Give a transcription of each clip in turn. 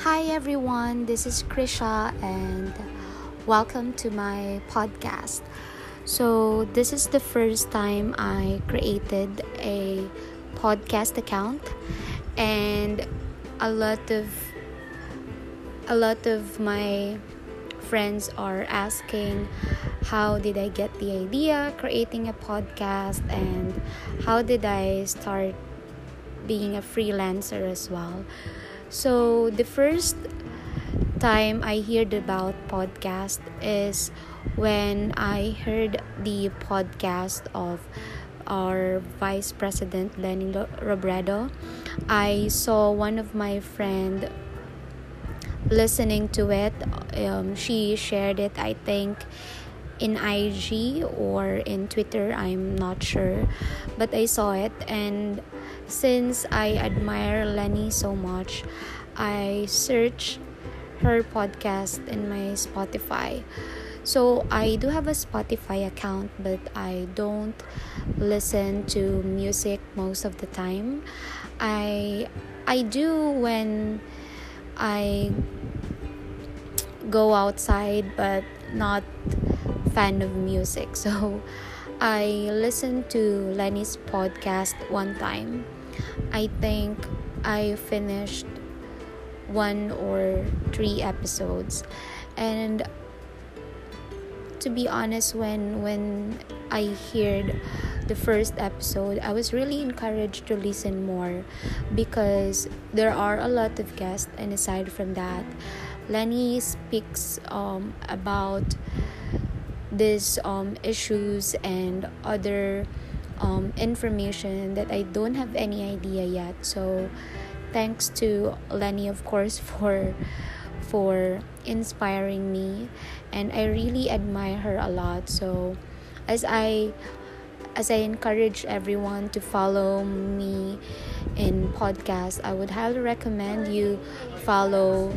Hi everyone, this is Krisha and welcome to my podcast. So, this is the first time I created a podcast account and a lot of a lot of my friends are asking how did I get the idea creating a podcast and how did I start being a freelancer as well. So the first time I heard about podcast is when I heard the podcast of our Vice President Leni Robredo. I saw one of my friend listening to it. Um, she shared it, I think, in IG or in Twitter. I'm not sure, but I saw it and since I admire Leni so much, I search her podcast in my Spotify. So I do have a Spotify account, but I don't listen to music most of the time. I I do when I go outside, but not fan of music. So I listened to Leni's podcast one time I think I finished one or three episodes. And to be honest when when I heard the first episode I was really encouraged to listen more because there are a lot of guests. And aside from that Leni speaks um, about these um, issues and other um, information that I don't have any idea yet. So thanks to Leni, of course for for inspiring me and I really admire her a lot. So as I as I encourage everyone to follow me in podcast, I would highly recommend you follow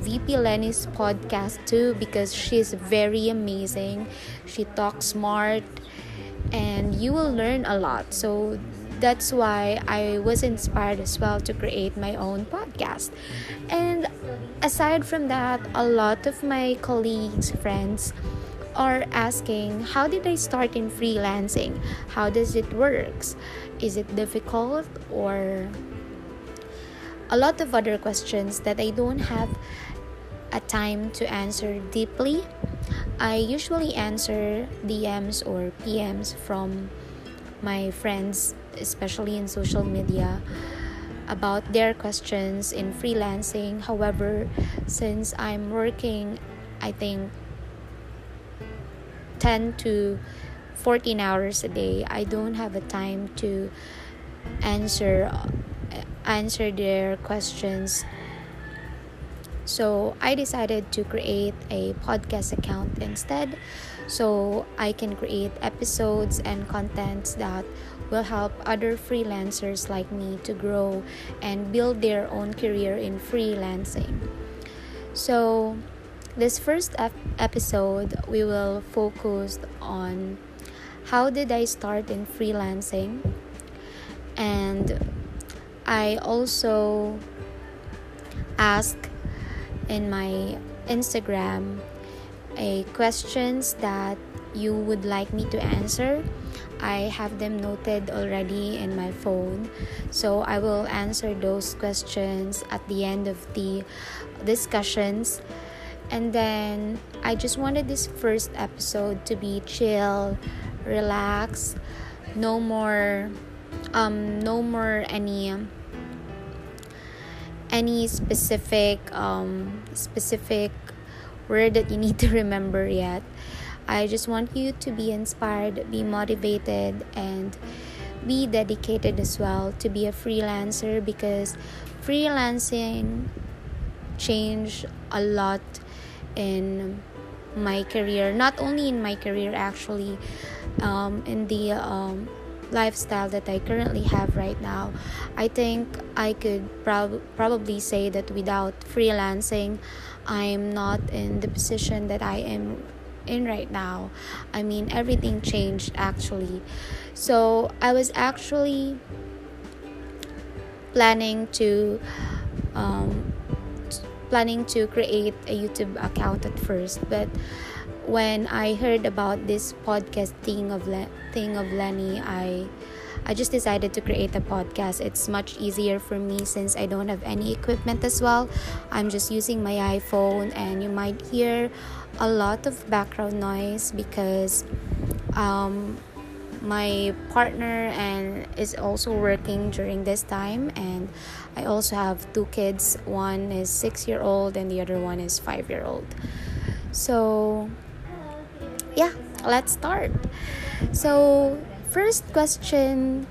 VP Leni's podcast too because she's very amazing. She talks smart and you will learn a lot. So that's why I was inspired as well to create my own podcast. And aside from that, a lot of my colleagues, friends, are asking how did I start in freelancing? How does it works? Is it difficult or a lot of other questions that I don't have a time to answer deeply I usually answer DMs or PMs from my friends, especially in social media, about their questions in freelancing. However, since I'm working, I think 10 to 14 hours a day, I don't have a time to answer answer their questions so I decided to create a podcast account instead so I can create episodes and contents that will help other freelancers like me to grow and build their own career in freelancing. So, this first ep- episode, we will focus on how did I start in freelancing and I also ask in my Instagram a questions that you would like me to answer. I have them noted already in my phone. So I will answer those questions at the end of the discussions. And then I just wanted this first episode to be chill, relax, no more um no more any any specific um, specific word that you need to remember yet. I just want you to be inspired, be motivated, and be dedicated as well to be a freelancer because freelancing changed a lot in my career not only in my career actually um, in the um, lifestyle that I currently have right now, I think I could prob- probably say that without freelancing, I'm not in the position that I am in right now. I mean, everything changed actually. So, I was actually planning to um, planning to create a YouTube account at first, but when I heard about this podcast thing of Le- thing of Leni, I I just decided to create a podcast. It's much easier for me since I don't have any equipment as well. I'm just using my iPhone, and you might hear a lot of background noise because um, my partner and is also working during this time and i also have two kids one is six year old and the other one is five year old so yeah let's start so first question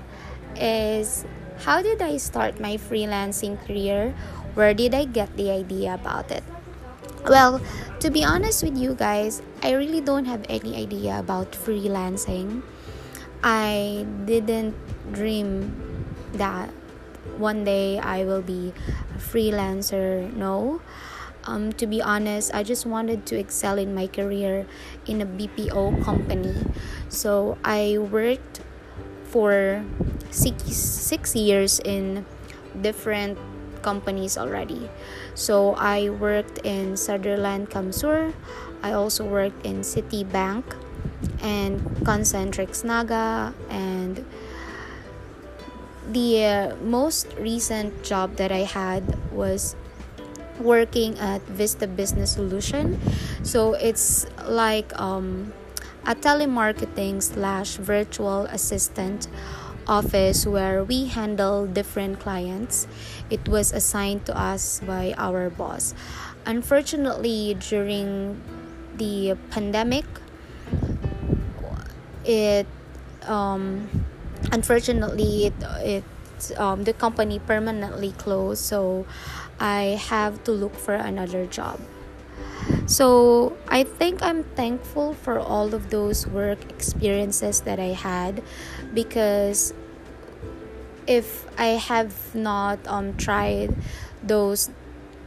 is how did I start my freelancing career? Where did I get the idea about it? Well, to be honest with you guys, I really don't have any idea about freelancing. I didn't dream that one day I will be a freelancer. No. Um, to be honest, I just wanted to excel in my career in a BPO company. So I worked for six, six years in different companies already. So I worked in Sutherland CamSur. I also worked in Citibank and Concentrix Naga and the uh, most recent job that I had was working at Vista Business Solution. So it's like um, a telemarketing slash virtual assistant office where we handle different clients. It was assigned to us by our boss. Unfortunately, during the pandemic, it um, unfortunately it, it um, the company permanently closed. So I have to look for another job. So I think I'm thankful for all of those work experiences that I had because if I have not um, tried those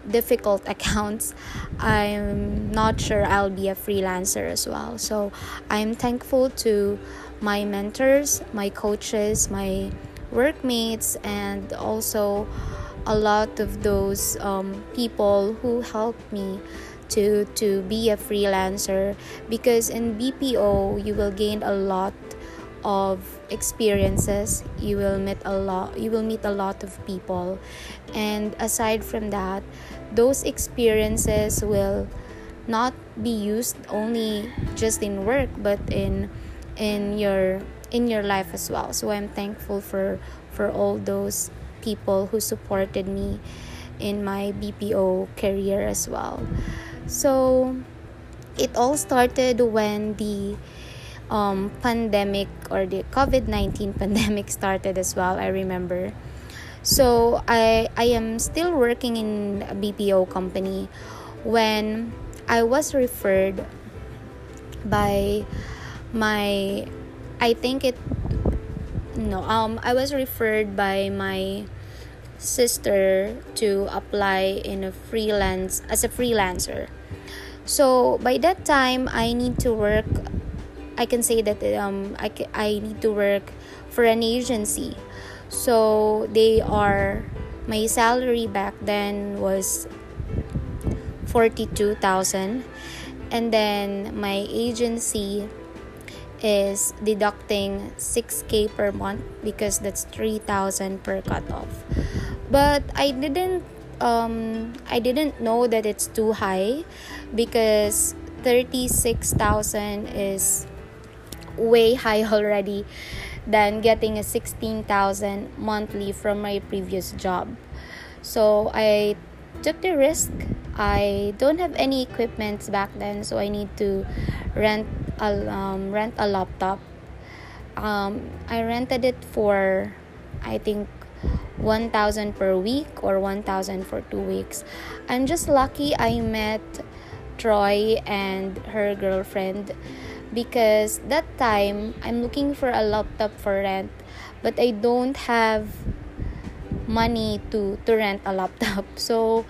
difficult accounts, I'm not sure I'll be a freelancer as well. So I'm thankful to my mentors, my coaches, my workmates, and also a lot of those um, people who helped me to to be a freelancer because in BPO you will gain a lot of experiences. You will meet a lot you will meet a lot of people. And aside from that those experiences will not be used only just in work but in in your in your life as well. So i'm thankful for for all those people who supported me in my BPO career as well. So it all started when the um, pandemic or the COVID 19 pandemic started as well, I remember. So I, I am still working in a BPO company when I was referred by my I think it no um I was referred by my sister to apply in a freelance as a freelancer. So by that time i need to work i can say that um i, I need to work for an agency. So they are my salary back then was 42000 and then my agency is deducting 6k per month because that's 3000 per cutoff. But i didn't um i didn't know that it's too high because 36000 is way high already than getting a 16000 monthly from my previous job. So i took the risk. I don't have any equipment back then so i need to rent a um, rent a laptop. Um, i rented it for i think 1000 per week or 1000 for two weeks. I'm just lucky i met troy and her girlfriend because that time i'm looking for a laptop for rent but i don't have money to to rent a laptop. So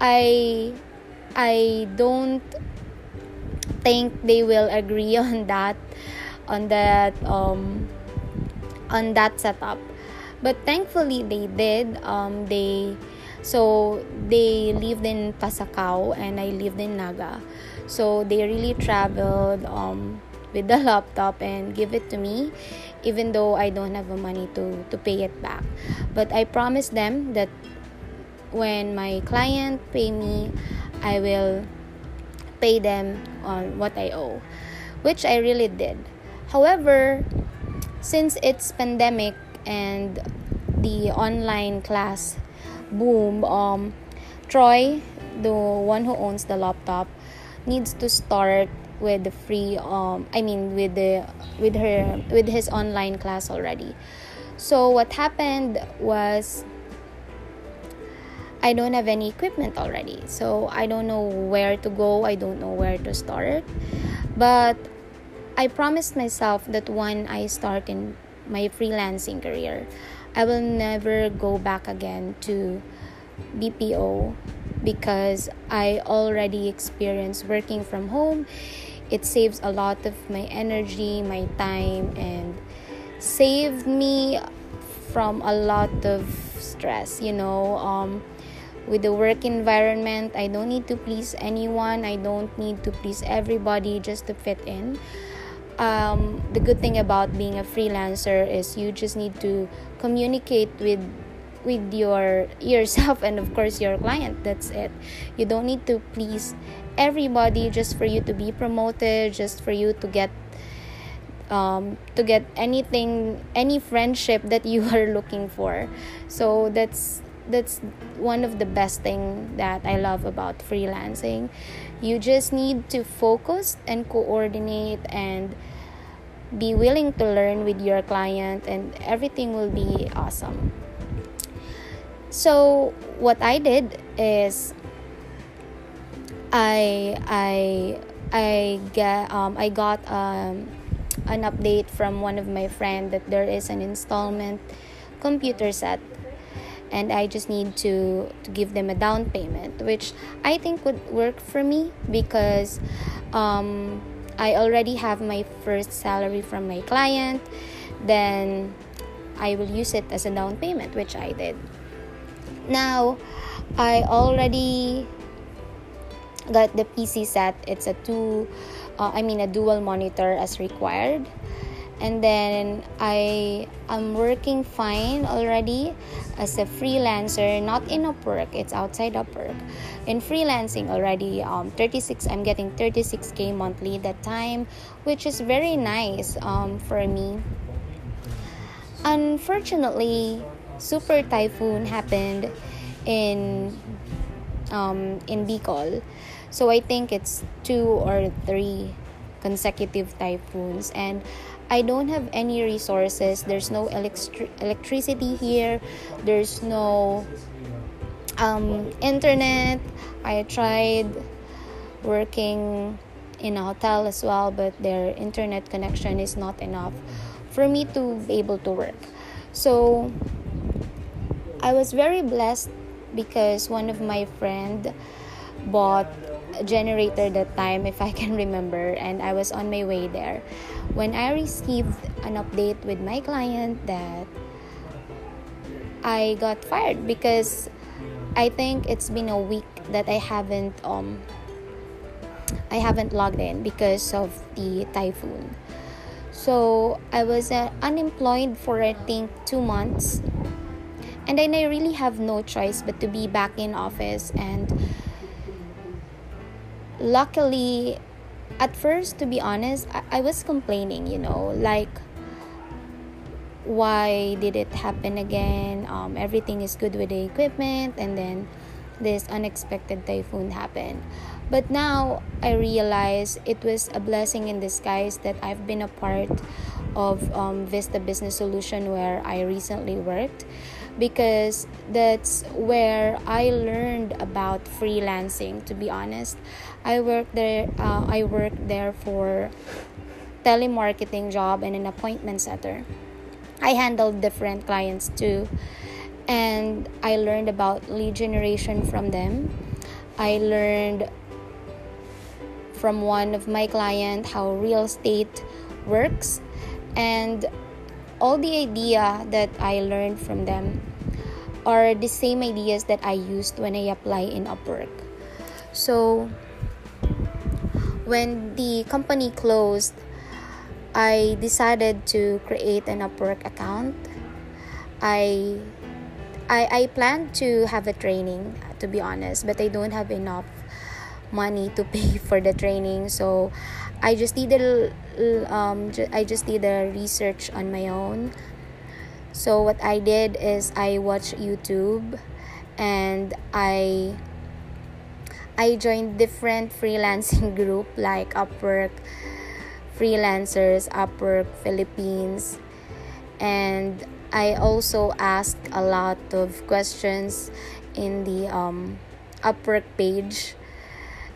i i don't think they will agree on that on that um on that setup. But thankfully they did. Um, they So they lived in Pasacao and I lived in Naga. So they really traveled um, with the laptop and give it to me even though I don't have the money to, to pay it back. But I promise them that when my client pay me, I will pay them on what I owe, which I really did. However, since it's pandemic and the online class boom, um, Troy, the one who owns the laptop, needs to start with the free um I mean with the with her with his online class already. So what happened was I don't have any equipment already. So I don't know where to go, I don't know where to start. But I promised myself that when I start in my freelancing career, I will never go back again to BPO because I already experienced working from home. It saves a lot of my energy, my time, and saved me from a lot of stress. You know, um, with the work environment, I don't need to please anyone. I don't need to please everybody just to fit in. Um, the good thing about being a freelancer is you just need to communicate with with your yourself and of course your client. That's it. You don't need to please everybody just for you to be promoted just for you to get um, to get anything any friendship that you are looking for. So that's that's one of the best thing that i love about freelancing. You just need to focus and coordinate and be willing to learn with your client and everything will be awesome so what I did is I I I get um, I got um, an update from one of my friend that there is an installment computer set and I just need to, to give them a down payment which I think would work for me because um, I already have my first salary from my client then I will use it as a down payment which I did now i already got the pc set. It's a two uh, i mean a dual monitor as required. And then i am working fine already as a freelancer not in upwork it's outside upwork in freelancing already um 36 i'm getting 36k monthly that time which is very nice um for me. Unfortunately super typhoon happened in um, in Bicol. So I think it's two or three consecutive typhoons and I don't have any resources. There's no electri- electricity here. There's no um, internet. I tried working in a hotel as well, but their internet connection is not enough for me to be able to work. So I was very blessed because one of my friend bought a generator that time if I can remember and I was on my way there when I received an update with my client that I got fired because I think it's been a week that I haven't um I haven't logged in because of the typhoon. So I was uh, unemployed for I think 2 months and then I really have no choice but to be back in office and luckily at first to be honest I, I was complaining you know like why did it happen again? Um, everything is good with the equipment and then this unexpected typhoon happened. But now i realize it was a blessing in disguise that i've been a part of um, vista business solution where i recently worked because that's where I learned about freelancing to be honest. I worked there uh, I worked there for telemarketing job and an appointment setter. I handled different clients too and I learned about lead generation from them. I learned from one of my client how real estate works and all the idea that I learned from them, are the same ideas that I used when I apply in Upwork. So when the company closed, I decided to create an Upwork account. I I I plan to have a training to be honest, but I don't have enough money to pay for the training, so I just did a um I just did a research on my own. So what I did is I watched YouTube and I I joined different freelancing group like Upwork freelancers, Upwork Philippines, and I also asked a lot of questions in the um, Upwork page.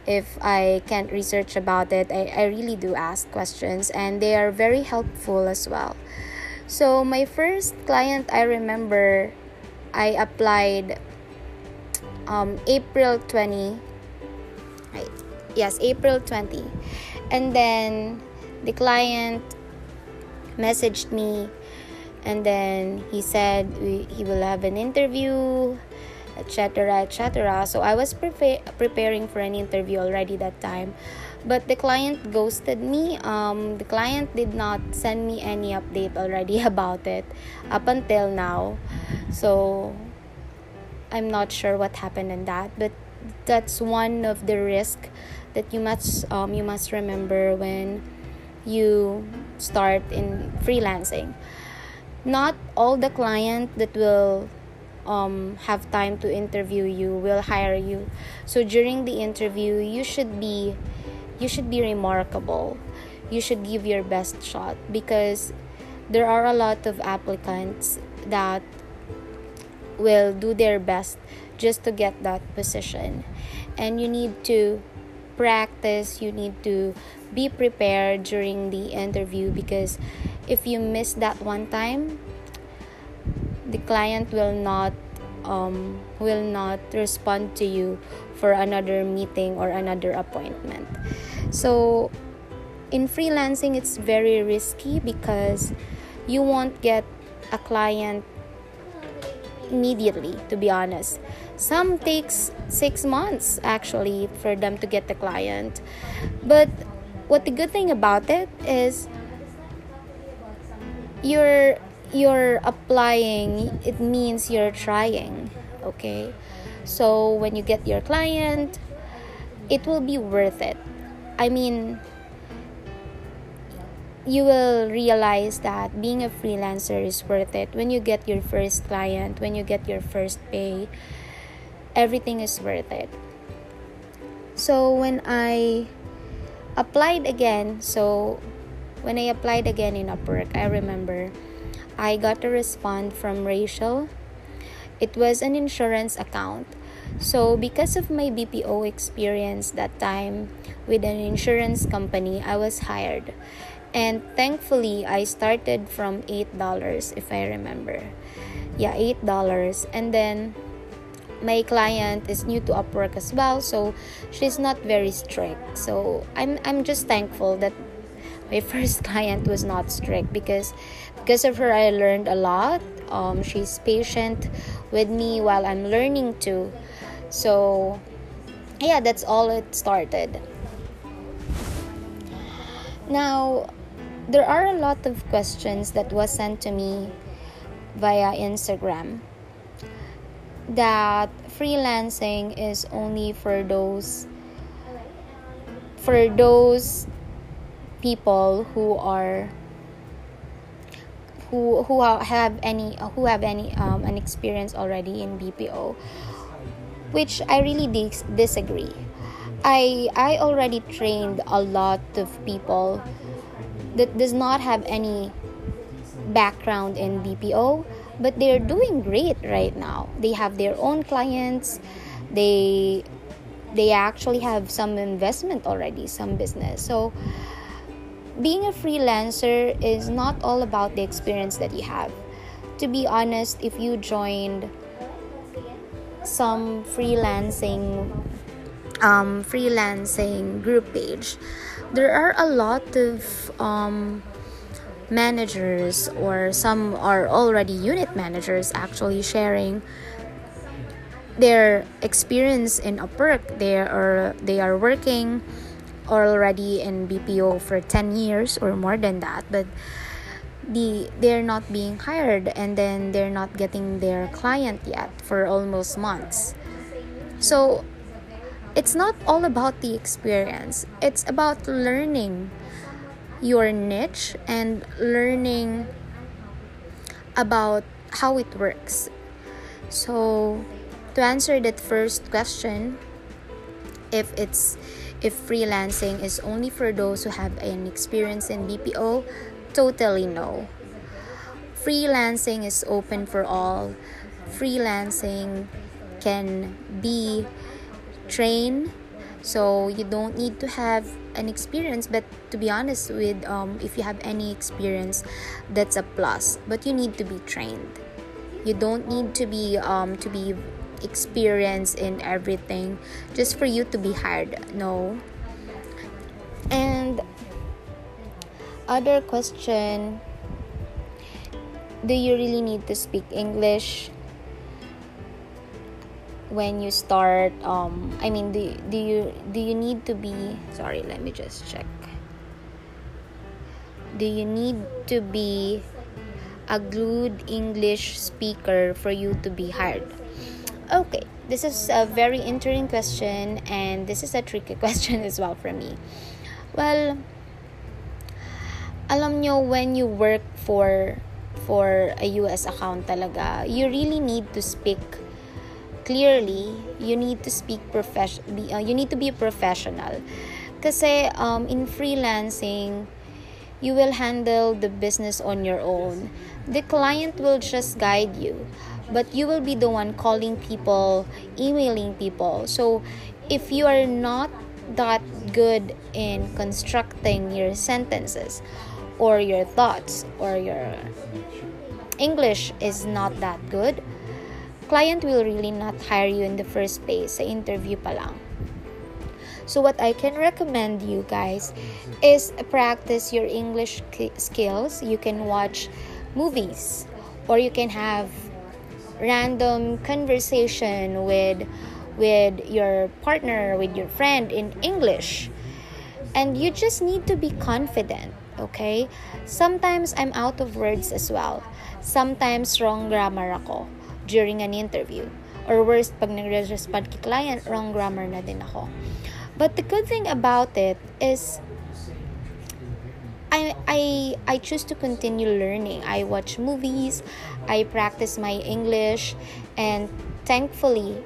If I can't research about it, I, I really do ask questions, and they are very helpful as well. So, my first client, I remember I applied um, April 20 right yes april 20 and then the client messaged me and then he said we, he will have an interview etc etc so i was prepa- preparing for an interview already that time. But the client ghosted me. Um, the client did not send me any update already about it up until now. So i'm not sure what happened in that. But that's one of the risk that you must um, you must remember when you start in freelancing. Not all the client that will um, have time to interview you will hire you so during the interview you should be you should be remarkable you should give your best shot because there are a lot of applicants that will do their best just to get that position. And you need to practice, you need to be prepared during the interview because if you miss that one time, the client will not um, will not respond to you for another meeting or another appointment. So in freelancing it's very risky because you won't get a client immediately to be honest some takes six months actually for them to get the client but what the good thing about it is you're you're applying it means you're trying okay? So when you get your client it will be worth it. I mean you will realize that being a freelancer is worth it. When you get your first client, when you get your first pay, everything is worth it. So when I applied again, so when I applied again in Upwork, I remember I got a response from Rachel. It was an insurance account. So, because of my BPO experience that time with an insurance company, I was hired and thankfully i started from eight dollars if i remember yeah eight dollars and then my client is new to upwork as well so she's not very strict so i'm i'm just thankful that my first client was not strict because because of her i learned a lot. Um, she's patient with me while i'm learning too. So yeah that's all it started. Now there are a lot of questions that was sent to me via Instagram. That freelancing is only for those for those people who are who who have any who have any um, an experience already in BPO which I really dis- disagree I I already trained a lot of people that does not have any background in BPO, but they're doing great right now. They have their own clients. They they actually have some investment already, some business. So being a freelancer is not all about the experience that you have. To be honest, if you joined some freelancing um, freelancing group page there are a lot of um, managers or some are already unit managers actually sharing their experience in Upwork. They are they are working already in BPO for 10 years or more than that, but the they're not being hired and then they're not getting their client yet for almost months. So it's not all about the experience. It's about learning your niche and learning about how it works. So to answer that first question, if it's if freelancing is only for those who have an experience in BPO, totally no. Freelancing is open for all. Freelancing can be trained so you don't need to have an experience but to be honest with um, if you have any experience that's a plus but you need to be trained you don't need to be um, to be experience in everything just for you to be hired. No. And other question Do you really need to speak English when you start um I mean do, do you do you need to be sorry let me just check do you need to be a good English speaker for you to be hired Okay, this is a very interesting question, and this is a tricky question as well for me. Well, alam nyo, when you work for for a US account talaga, you really need to speak clearly. You need to speak profession. Uh, you need to be a professional. Kasi um, in freelancing, you will handle the business on your own. The client will just guide you but you will be the one calling people, emailing people. So if you are not that good in constructing your sentences or your thoughts or your English is not that good, client will really not hire you in the first place sa interview pa lang. So what I can recommend you guys is practice your English skills. You can watch movies or you can have random conversation with with your partner with your friend in english. And you just need to be confident okay? Sometimes i'm out of words as well. Sometimes wrong grammar ako during an interview. Or worst pag nagre-respond kay client wrong grammar na din ako. But the good thing about it is I, I I choose to continue learning. I watch movies, I practice my English, and thankfully,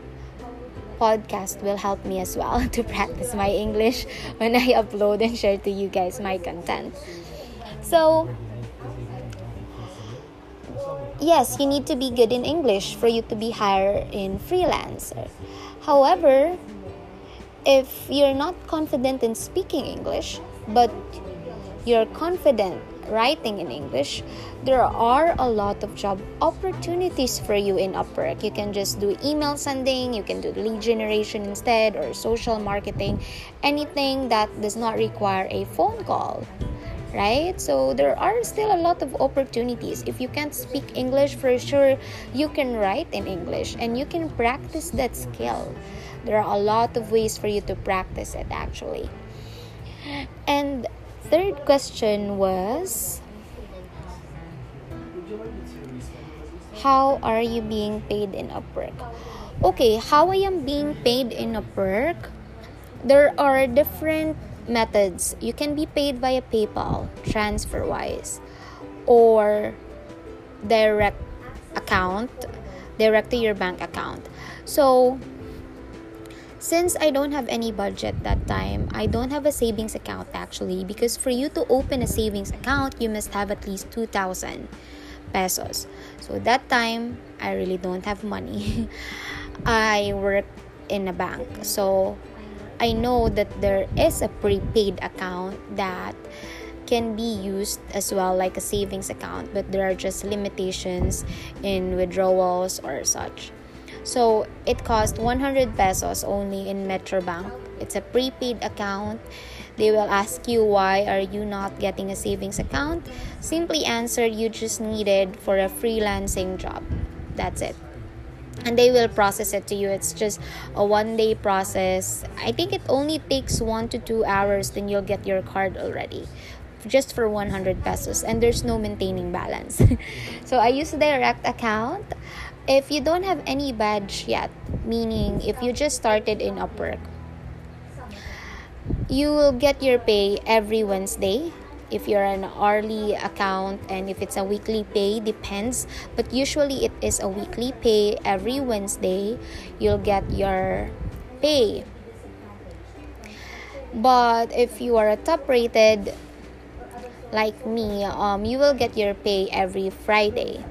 podcast will help me as well to practice my English when I upload and share to you guys my content. So, yes, you need to be good in English for you to be hired in freelancer. However, if you're not confident in speaking English, but you're confident writing in English, there are a lot of job opportunities for you in Upwork. You can just do email sending, you can do lead generation instead, or social marketing, anything that does not require a phone call. Right? So there are still a lot of opportunities. If you can't speak English, for sure you can write in English and you can practice that skill. There are a lot of ways for you to practice it actually. And third question was How are you being paid in Upwork? Okay, how I am being paid in Upwork? There are different methods. You can be paid via PayPal, TransferWise, or direct account, direct to your bank account. So, since I don't have any budget that time, I don't have a savings account actually because for you to open a savings account, you must have at least 2000 pesos. So that time, I really don't have money. I work in a bank. So I know that there is a prepaid account that can be used as well like a savings account, but there are just limitations in withdrawals or such. So it costs 100 pesos only in Metrobank. It's a prepaid account. They will ask you why are you not getting a savings account? Simply answer you just needed for a freelancing job. That's it. And they will process it to you. It's just a one day process. I think it only takes one to two hours, then you'll get your card already just for 100 pesos and there's no maintaining balance. so I use direct account. If you don't have any badge yet, meaning if you just started in Upwork, you will get your pay every Wednesday. If you're an hourly account and if it's a weekly pay, depends. But usually it is a weekly pay every Wednesday. You'll get your pay. But if you are a top rated like me, um, you will get your pay every Friday.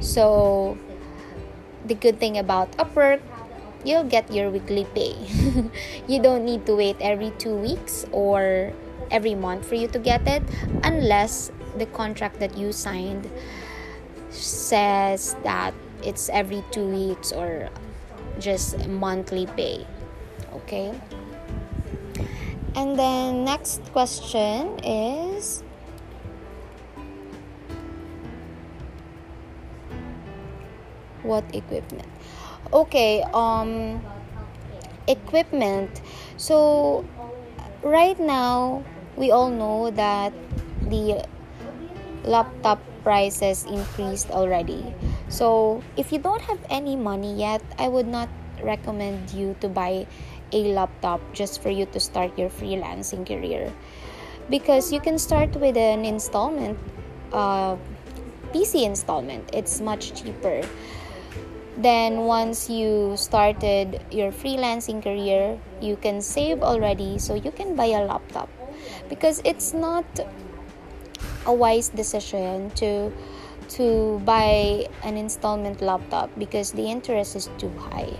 So, the good thing about Upwork, you'll get your weekly pay. you don't need to wait every two weeks or every month for you to get it, unless the contract that you signed says that it's every two weeks or just monthly pay. Okay. And then next question is what equipment? Okay, um equipment. So right now we all know that the laptop prices increased already. So if you don't have any money yet, I would not recommend you to buy a laptop just for you to start your freelancing career because you can start with an installment uh, pc installment it's much cheaper then once you started your freelancing career you can save already so you can buy a laptop. Because it's not a wise decision to to buy an installment laptop because the interest is too high.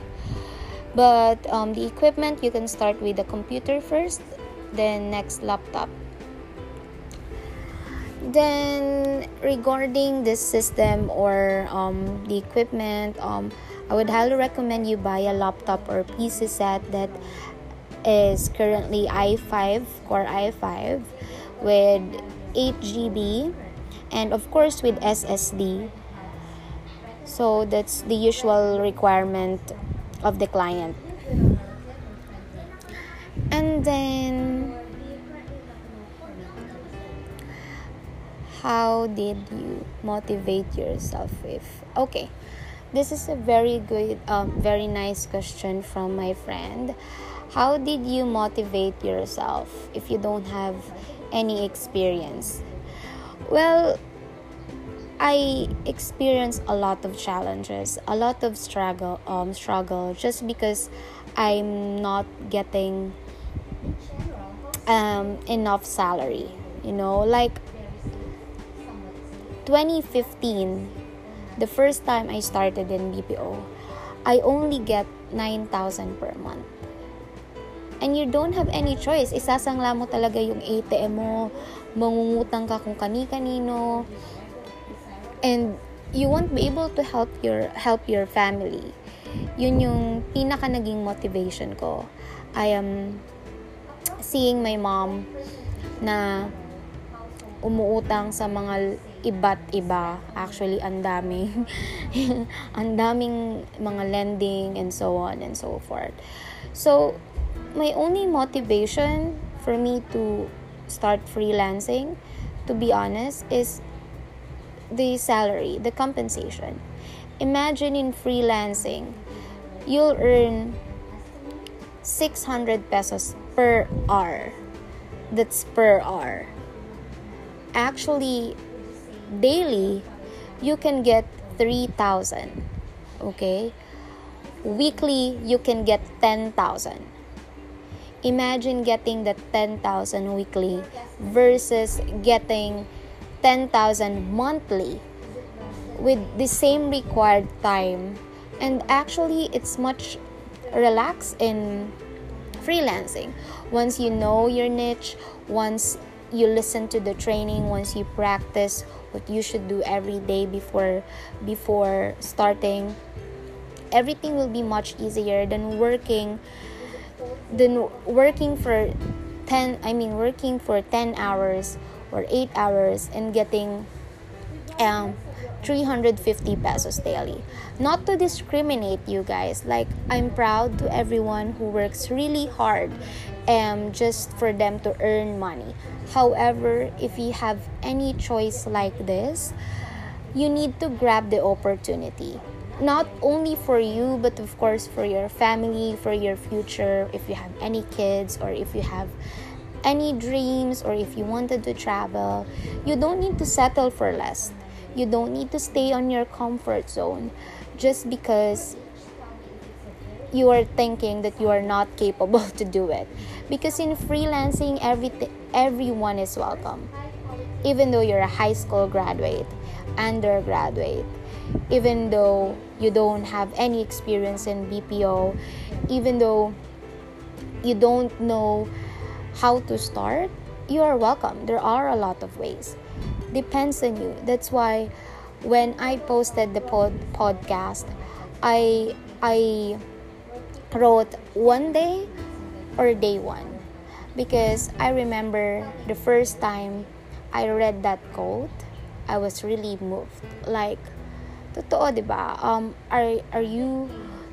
But um, the equipment you can start with the computer first then next laptop then regarding this system or um, the equipment um, i would highly recommend you buy a laptop or pc set that is currently i5 core i5 with 8 gb and of course with ssd so that's the usual requirement of the client. And then, how did you motivate yourself if okay this is a very good um, very nice question from my friend how did you motivate yourself if you don't have any experience well I experienced a lot of challenges, a lot of struggle, um, struggle, just because I'm not getting um, enough salary. You know, like 2015, the first time I started in BPO, I only get 9,000 per month. And you don't have any choice. Isasangla mo talaga yung ATM mo, mangungutang ka kung kani-kanino, and you won't be able to help your help your family yun yung pinaka naging motivation ko I am seeing my mom na umuutang sa mga iba't iba actually ang daming ang daming mga lending and so on and so forth so my only motivation for me to start freelancing to be honest is the salary, the compensation. Imagine in freelancing, you'll earn 600 pesos per hour. That's per hour. Actually, daily, you can get 3,000. Okay? Weekly, you can get 10,000. Imagine getting the 10,000 weekly versus getting 10,000 monthly with the same required time and actually it's much relaxed in freelancing once you know your niche once you listen to the training once you practice what you should do every day before before starting. Everything will be much easier than working than working for 10 I mean working for 10 hours or 8 hours and getting um 350 pesos daily. Not to discriminate you guys, like I'm proud to everyone who works really hard um just for them to earn money. However, if you have any choice like this, you need to grab the opportunity. Not only for you, but of course for your family, for your future, if you have any kids or if you have any dreams or if you wanted to travel, you don't need to settle for less you don't need to stay on your comfort zone just because you are thinking that you are not capable to do it. Because in freelancing, everything, everyone is welcome. Even though you're a high school graduate, undergraduate, even though you don't have any experience in BPO, even though you don't know how to start, you are welcome. There are a lot of ways depends on you. That's why when I posted the pod- podcast, I I wrote one day or day one because I remember the first time I read that quote, I was really moved. Like, totoo, di ba? Um, are, are you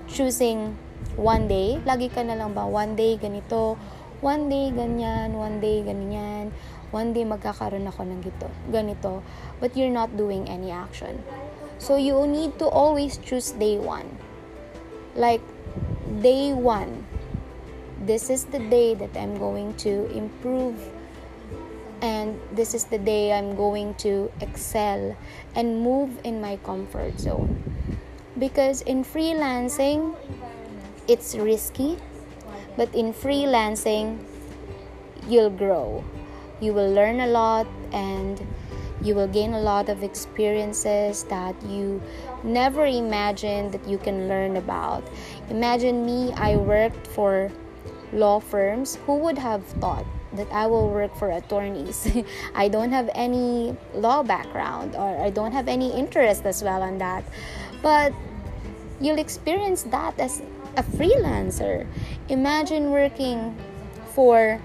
choosing one day? Lagi ka na lang ba, one day ganito, one day ganyan, one day ganyan, one day magkakaroon ako ng gito, ganito, but you're not doing any action. So you need to always choose day one. Like, day one, this is the day that I'm going to improve and this is the day I'm going to excel and move in my comfort zone. Because in freelancing, it's risky, but in freelancing, you'll grow you will learn a lot and you will gain a lot of experiences that you never imagined that you can learn about. Imagine me, I worked for law firms. Who would have thought that I will work for attorneys? I don't have any law background or I don't have any interest as well on that. But you'll experience that as a freelancer. Imagine working for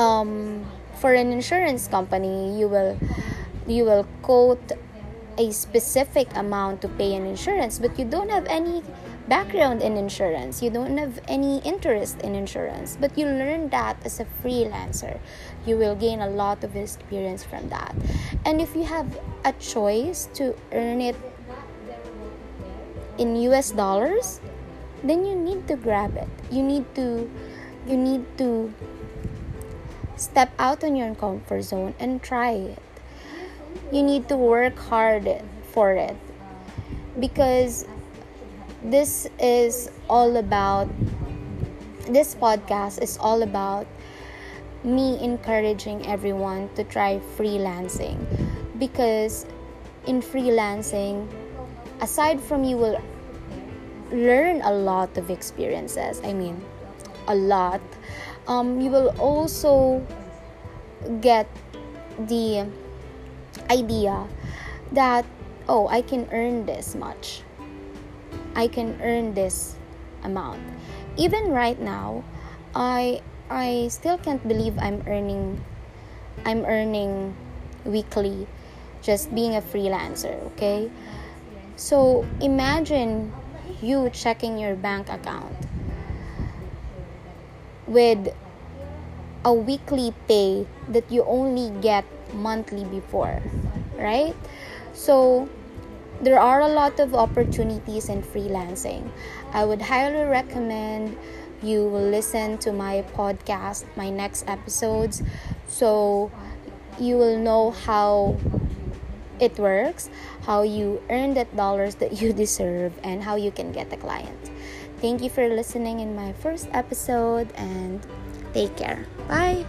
um, for an insurance company you will you will quote a specific amount to pay an insurance but you don't have any background in insurance. You don't have any interest in insurance but you learn that as a freelancer. You will gain a lot of experience from that. And if you have a choice to earn it in US dollars then you need to grab it. You need to you need to Step out on your comfort zone and try it. You need to work hard for it. Because this is all about this podcast is all about me encouraging everyone to try freelancing. Because in freelancing aside from you will learn a lot of experiences i mean a lot um, you will also get the idea that oh i can earn this much. I can earn this amount. Even right now i i still can't believe i'm earning i'm earning weekly just being a freelancer okay? So imagine you checking your bank account with a weekly pay that you only get monthly before, right? So there are a lot of opportunities in freelancing. I would highly recommend you listen to my podcast, my next episodes, so you will know how it works, how you earn that dollars that you deserve, and how you can get a client. Thank you for listening in my first episode and take care. Bye.